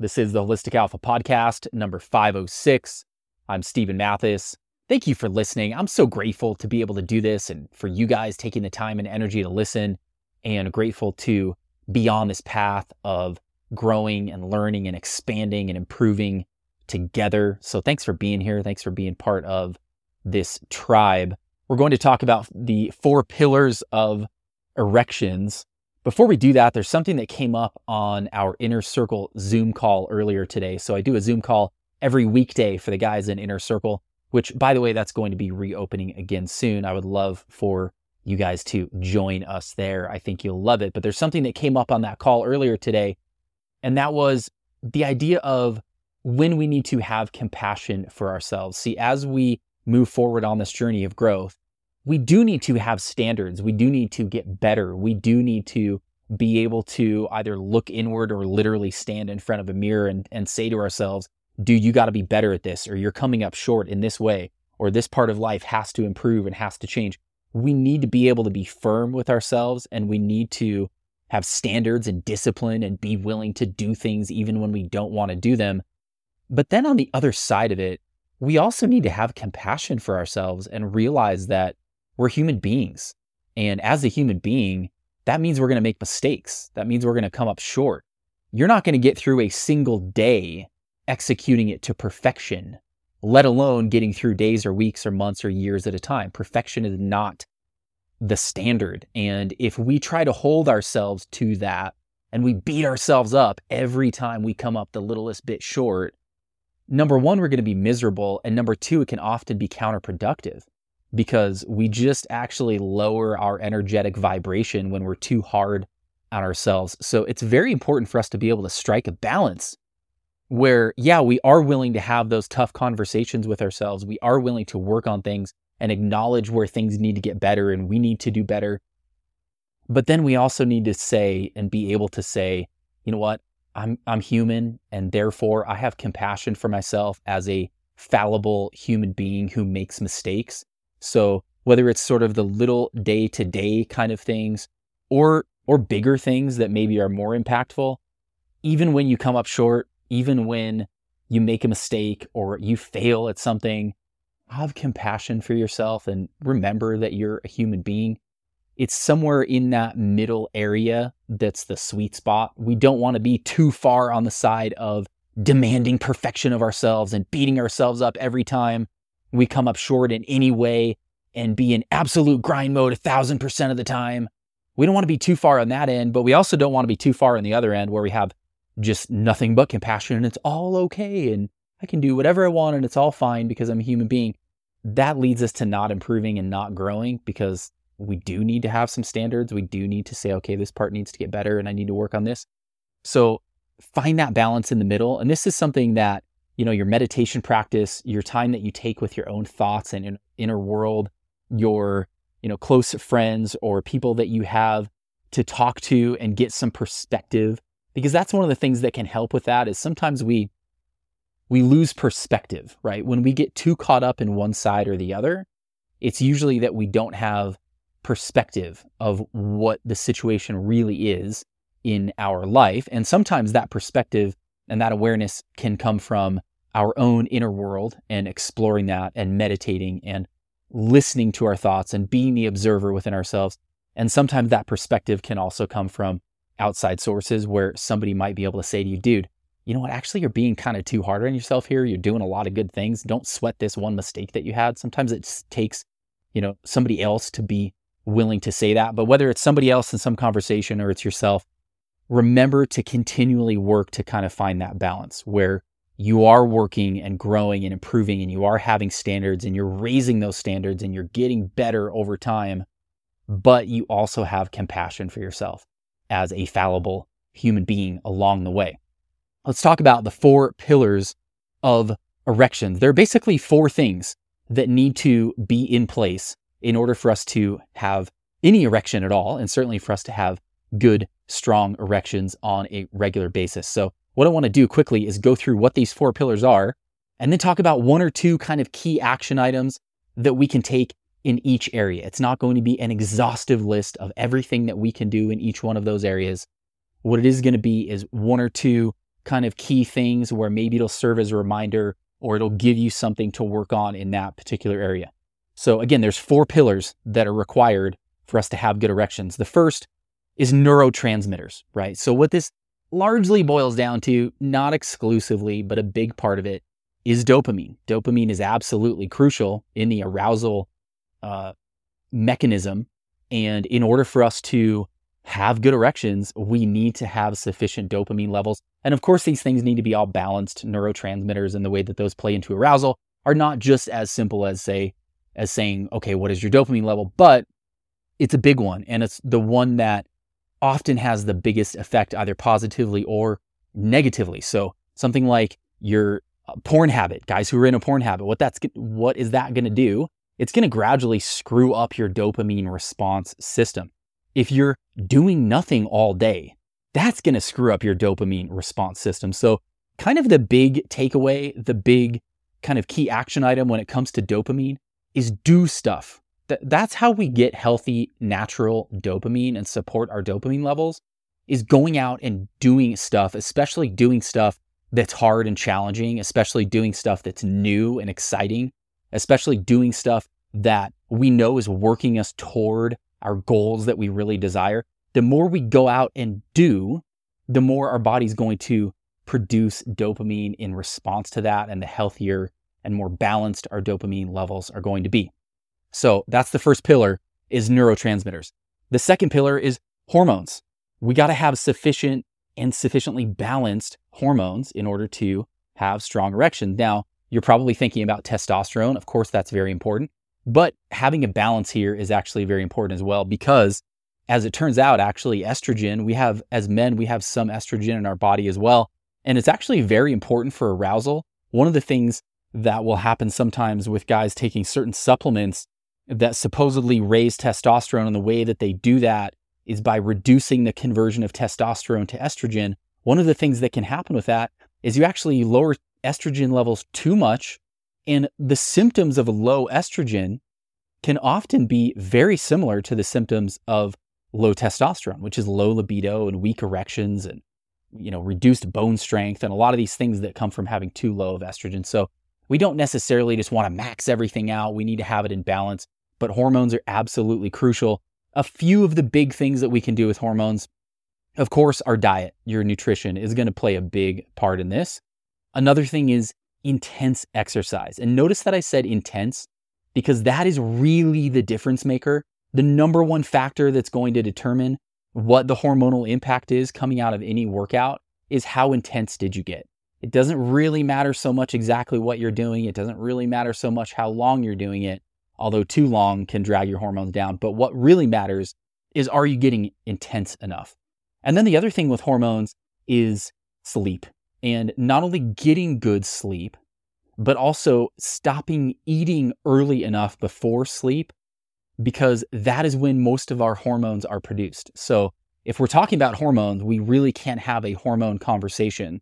This is the Holistic Alpha Podcast, number 506. I'm Steven Mathis. Thank you for listening. I'm so grateful to be able to do this and for you guys taking the time and energy to listen, and grateful to be on this path of growing and learning and expanding and improving together. So, thanks for being here. Thanks for being part of this tribe. We're going to talk about the four pillars of erections before we do that, there's something that came up on our Inner Circle Zoom call earlier today. So I do a Zoom call every weekday for the guys in Inner Circle, which, by the way, that's going to be reopening again soon. I would love for you guys to join us there. I think you'll love it. But there's something that came up on that call earlier today, and that was the idea of when we need to have compassion for ourselves. See, as we move forward on this journey of growth, we do need to have standards. We do need to get better. We do need to be able to either look inward or literally stand in front of a mirror and, and say to ourselves, dude, you got to be better at this, or you're coming up short in this way, or this part of life has to improve and has to change. We need to be able to be firm with ourselves and we need to have standards and discipline and be willing to do things even when we don't want to do them. But then on the other side of it, we also need to have compassion for ourselves and realize that we're human beings. And as a human being, that means we're going to make mistakes. That means we're going to come up short. You're not going to get through a single day executing it to perfection, let alone getting through days or weeks or months or years at a time. Perfection is not the standard. And if we try to hold ourselves to that and we beat ourselves up every time we come up the littlest bit short, number one, we're going to be miserable. And number two, it can often be counterproductive because we just actually lower our energetic vibration when we're too hard on ourselves. So it's very important for us to be able to strike a balance where, yeah, we are willing to have those tough conversations with ourselves. We are willing to work on things and acknowledge where things need to get better and we need to do better. But then we also need to say and be able to say, you know what? I'm I'm human and therefore I have compassion for myself as a fallible human being who makes mistakes so whether it's sort of the little day to day kind of things or or bigger things that maybe are more impactful, even when you come up short, even when you make a mistake or you fail at something, have compassion for yourself and remember that you're a human being. It's somewhere in that middle area that's the sweet spot. We don't want to be too far on the side of demanding perfection of ourselves and beating ourselves up every time we come up short in any way and be in absolute grind mode a thousand percent of the time. We don't want to be too far on that end, but we also don't want to be too far on the other end where we have just nothing but compassion and it's all okay and I can do whatever I want and it's all fine because I'm a human being. That leads us to not improving and not growing because we do need to have some standards. We do need to say, okay, this part needs to get better and I need to work on this. So find that balance in the middle. And this is something that you know, your meditation practice, your time that you take with your own thoughts and inner world, your, you know, close friends or people that you have to talk to and get some perspective because that's one of the things that can help with that is sometimes we we lose perspective, right? When we get too caught up in one side or the other, it's usually that we don't have perspective of what the situation really is in our life. And sometimes that perspective and that awareness can come from our own inner world and exploring that and meditating and listening to our thoughts and being the observer within ourselves. And sometimes that perspective can also come from outside sources where somebody might be able to say to you, dude, you know what? Actually, you're being kind of too hard on yourself here. You're doing a lot of good things. Don't sweat this one mistake that you had. Sometimes it takes, you know, somebody else to be willing to say that. But whether it's somebody else in some conversation or it's yourself, remember to continually work to kind of find that balance where you are working and growing and improving and you are having standards and you're raising those standards and you're getting better over time, but you also have compassion for yourself as a fallible human being along the way. Let's talk about the four pillars of erections. There are basically four things that need to be in place in order for us to have any erection at all, and certainly for us to have good, strong erections on a regular basis. So, what I want to do quickly is go through what these four pillars are and then talk about one or two kind of key action items that we can take in each area. It's not going to be an exhaustive list of everything that we can do in each one of those areas. What it is going to be is one or two kind of key things where maybe it'll serve as a reminder or it'll give you something to work on in that particular area. So again, there's four pillars that are required for us to have good erections. The first is neurotransmitters, right? So what this largely boils down to, not exclusively, but a big part of it is dopamine. Dopamine is absolutely crucial in the arousal uh, mechanism. And in order for us to have good erections, we need to have sufficient dopamine levels. And of course, these things need to be all balanced. Neurotransmitters and the way that those play into arousal are not just as simple as say, as saying, okay, what is your dopamine level? But it's a big one. And it's the one that often has the biggest effect, either positively or negatively. So something like your uh, porn habit, guys who are in a porn habit, what that's what is that going to do? It's going to gradually screw up your dopamine response system. If you're doing nothing all day, that's going to screw up your dopamine response system. So, kind of the big takeaway, the big kind of key action item when it comes to dopamine is do stuff. That's how we get healthy, natural dopamine and support our dopamine levels is going out and doing stuff, especially doing stuff that's hard and challenging, especially doing stuff that's new and exciting, especially doing stuff that we know is working us toward our goals that we really desire. The more we go out and do, the more our body's going to produce dopamine in response to that, and the healthier and more balanced our dopamine levels are going to be. So that's the first pillar is neurotransmitters. The second pillar is hormones. We got to have sufficient and sufficiently balanced hormones in order to have strong erection. Now, you're probably thinking about testosterone. Of course, that's very important. But having a balance here is actually very important as well because as it turns out, actually, estrogen, we have, as men, we have some estrogen in our body as well. And it's actually very important for arousal. One of the things that will happen sometimes with guys taking certain supplements that supposedly raise testosterone, and the way that they do that is by reducing the conversion of testosterone to estrogen. One of the things that can happen with that is you actually lower estrogen levels too much, and the symptoms of low estrogen can often be very similar to the symptoms of low testosterone, which is low libido and weak erections and you know reduced bone strength and a lot of these things that come from having too low of estrogen. So we don't necessarily just want to max everything out. We need to have it in balance, but hormones are absolutely crucial a few of the big things that we can do with hormones. Of course, our diet, your nutrition is going to play a big part in this. Another thing is intense exercise. And notice that I said intense because that is really the difference maker. The number one factor that's going to determine what the hormonal impact is coming out of any workout is how intense did you get. It doesn't really matter so much exactly what you're doing. It doesn't really matter so much how long you're doing it although too long can drag your hormones down. But what really matters is are you getting intense enough? And then the other thing with hormones is sleep. And not only getting good sleep, but also stopping eating early enough before sleep, because that is when most of our hormones are produced. So if we're talking about hormones, we really can't have a hormone conversation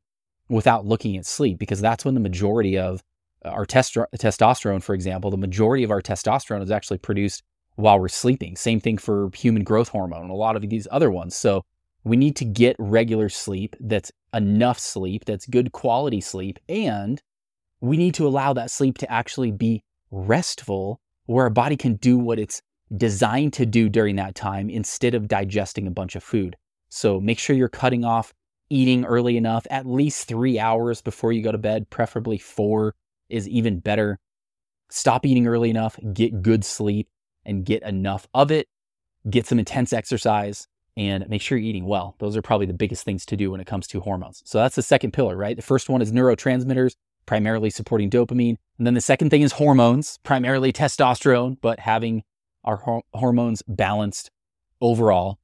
without looking at sleep, because that's when the majority of our testosterone, for example, the majority of our testosterone is actually produced while we're sleeping. Same thing for human growth hormone and a lot of these other ones. So we need to get regular sleep that's enough sleep, that's good quality sleep, and we need to allow that sleep to actually be restful where our body can do what it's designed to do during that time instead of digesting a bunch of food. So make sure you're cutting off eating early enough, at least three hours before you go to bed, preferably four is even better. Stop eating early enough, get good sleep, and get enough of it. Get some intense exercise and make sure you're eating well. Those are probably the biggest things to do when it comes to hormones. So that's the second pillar, right? The first one is neurotransmitters, primarily supporting dopamine. And then the second thing is hormones, primarily testosterone, but having our hormones balanced overall.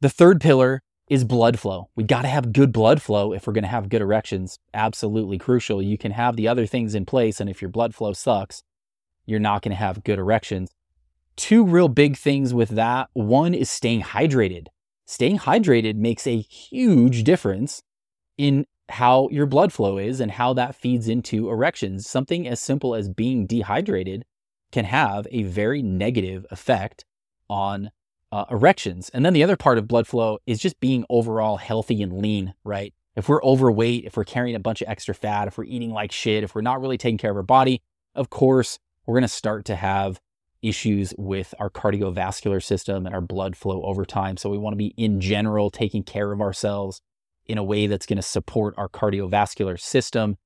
The third pillar is blood flow. We got to have good blood flow if we're going to have good erections. Absolutely crucial. You can have the other things in place, and if your blood flow sucks, you're not going to have good erections. Two real big things with that one is staying hydrated. Staying hydrated makes a huge difference in how your blood flow is and how that feeds into erections. Something as simple as being dehydrated can have a very negative effect on uh, erections. And then the other part of blood flow is just being overall healthy and lean, right? If we're overweight, if we're carrying a bunch of extra fat, if we're eating like shit, if we're not really taking care of our body, of course, we're going to start to have issues with our cardiovascular system and our blood flow over time. So we want to be in general taking care of ourselves in a way that's going to support our cardiovascular system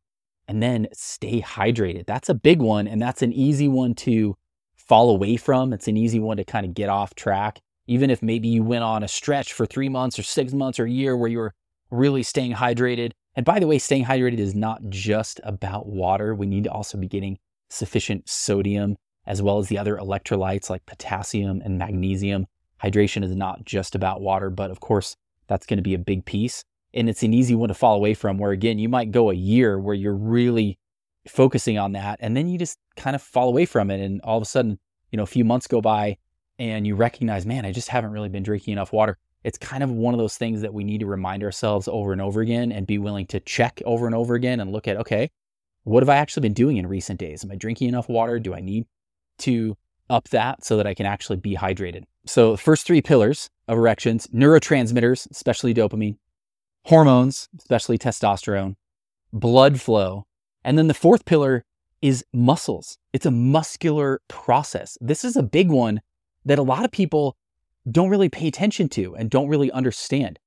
and then stay hydrated. That's a big one and that's an easy one to fall away from. It's an easy one to kind of get off track. Even if maybe you went on a stretch for 3 months or 6 months or a year where you were really staying hydrated. And by the way, staying hydrated is not just about water. We need to also be getting sufficient sodium as well as the other electrolytes like potassium and magnesium. Hydration is not just about water, but of course, that's going to be a big piece. And it's an easy one to fall away from, where again, you might go a year where you're really focusing on that, and then you just kind of fall away from it. And all of a sudden, you know, a few months go by and you recognize, man, I just haven't really been drinking enough water. It's kind of one of those things that we need to remind ourselves over and over again and be willing to check over and over again and look at, okay, what have I actually been doing in recent days? Am I drinking enough water? Do I need to up that so that I can actually be hydrated. So, first three pillars of erections neurotransmitters, especially dopamine, hormones, especially testosterone, blood flow. And then the fourth pillar is muscles. It's a muscular process. This is a big one that a lot of people don't really pay attention to and don't really understand.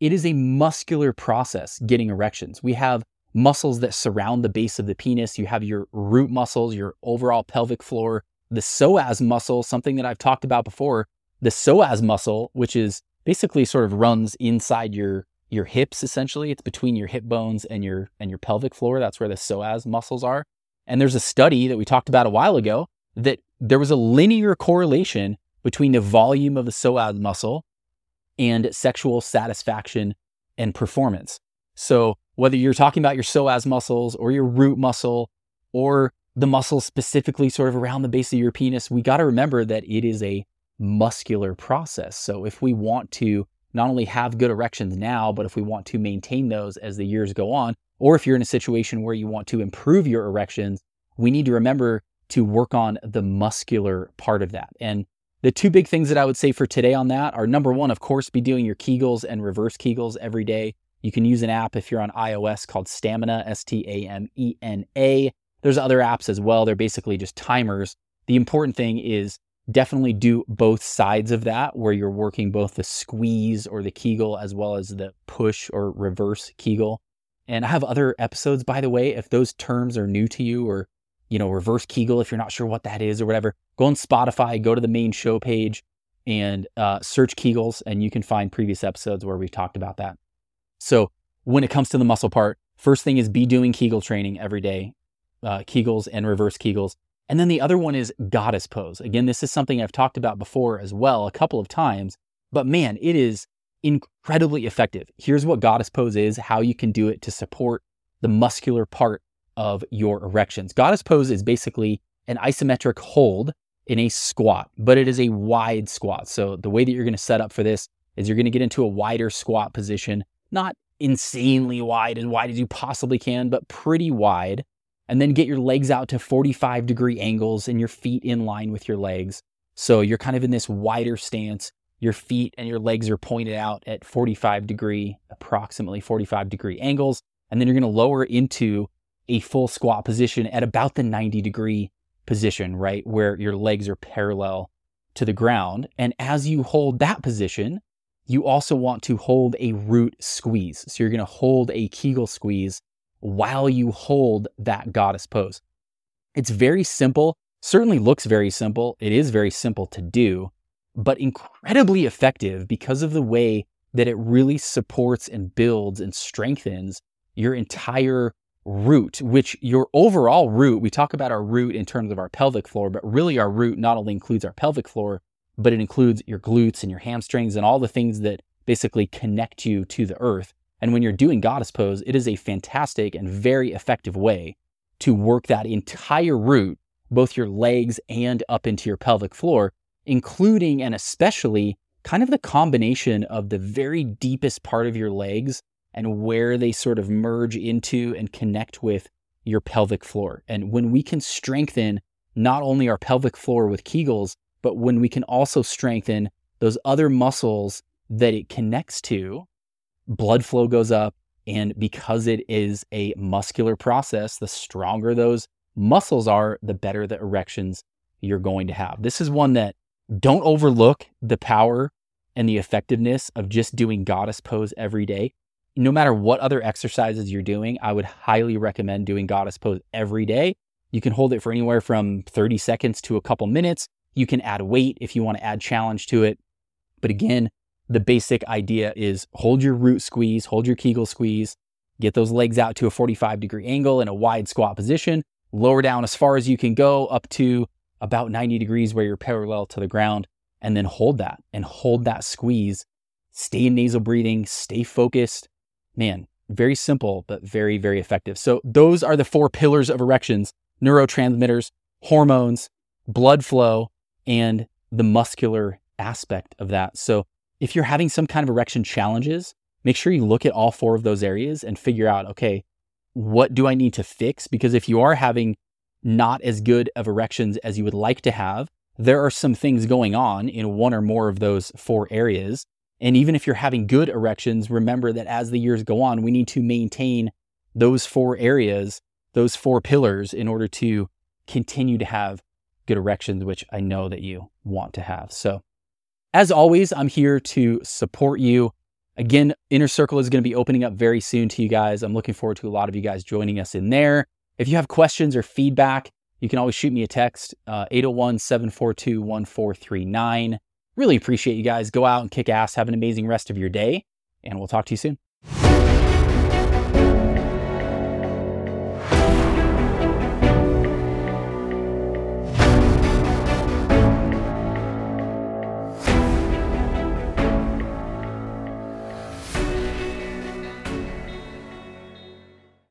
It is a muscular process getting erections. We have muscles that surround the base of the penis. You have your root muscles, your overall pelvic floor, the psoas muscle, something that I've talked about before, the psoas muscle, which is basically sort of runs inside your your hips essentially. It's between your hip bones and your and your pelvic floor. That's where the psoas muscles are. And there's a study that we talked about a while ago that there was a linear correlation between the volume of the psoas muscle and sexual satisfaction and performance. So, whether you're talking about your psoas muscles or your root muscle or the muscles specifically sort of around the base of your penis, we got to remember that it is a muscular process. So if we want to not only have good erections now, but if we want to maintain those as the years go on, or if you're in a situation where you want to improve your erections, we need to remember to work on the muscular part of that. And the two big things that I would say for today on that are number one, of course, be doing your Kegels and reverse Kegels every day. You can use an app if you're on iOS called Stamena, S T A M E N A. There's other apps as well. They're basically just timers. The important thing is definitely do both sides of that where you're working both the squeeze or the Kegel as well as the push or reverse Kegel. And I have other episodes, by the way, if those terms are new to you or, you know, reverse Kegel, if you're not sure what that is or whatever, go on Spotify, go to the main show page and uh, search Kegels, and you can find previous episodes where we've talked about that. So when it comes to the muscle part, first thing is be doing Kegel training every day uh, Kegels and reverse Kegels. And then the other one is goddess pose. Again, this is something I've talked about before as well, a couple of times, but man, it is incredibly effective. Here's what goddess pose is, how you can do it to support the muscular part of your erections. Goddess pose is basically an isometric hold in a squat, but it is a wide squat. So the way that you're going to set up for this is you're going to get into a wider squat position, not insanely wide, as wide as you possibly can, but pretty wide and then get your legs out to 45 degree angles and your feet in line with your legs. So you're kind of in this wider stance. Your feet and your legs are pointed out at 45 degree, approximately 45 degree angles. And then you're going to lower into a full squat position at about the 90 degree position, right? Where your legs are parallel to the ground. And as you hold that position, you also want to hold a root squeeze. So you're going to hold a Kegel squeeze while you hold that goddess pose. It's very simple, certainly looks very simple. It is very simple to do, but incredibly effective because of the way that it really supports and builds and strengthens your entire root, which your overall root, we talk about our root in terms of our pelvic floor, but really our root not only includes our pelvic floor, but it includes your glutes and your hamstrings and all the things that basically connect you to the earth. And when you're doing goddess pose, it is a fantastic and very effective way to work that entire root, both your legs and up into your pelvic floor, including and especially kind of the combination of the very deepest part of your legs and where they sort of merge into and connect with your pelvic floor. And when we can strengthen not only our pelvic floor with Kegels, but when we can also strengthen those other muscles that it connects to, blood flow goes up, And because it is a muscular process, the stronger those muscles are, the better the erections you're going to have. This is one that don't overlook the power and the effectiveness of just doing goddess pose every day. No matter what other exercises you're doing, I would highly recommend doing goddess pose every day. You can hold it for anywhere from 30 seconds to a couple minutes. You can add weight if you want to add challenge to it. But again, the basic idea is hold your root squeeze, hold your Kegel squeeze, get those legs out to a 45 degree angle in a wide squat position, lower down as far as you can go up to about 90 degrees where you're parallel to the ground, and then hold that and hold that squeeze. Stay in nasal breathing, stay focused. Man, very simple, but very, very effective. So, those are the four pillars of erections neurotransmitters, hormones, blood flow, and the muscular aspect of that. So, if you're having some kind of erection challenges, make sure you look at all four of those areas and figure out, okay, what do I need to fix? Because if you are having not as good of erections as you would like to have, there are some things going on in one or more of those four areas. And even if you're having good erections, remember that as the years go on, we need to maintain those four areas, those four pillars in order to continue to have good erections, which I know that you want to have. So as always, I'm here to support you. Again, Inner Circle is going to be opening up very soon to you guys. I'm looking forward to a lot of you guys joining us in there. If you have questions or feedback, you can always shoot me a text, uh, 801 742 1439. Really appreciate you guys. Go out and kick ass. Have an amazing rest of your day, and we'll talk to you soon.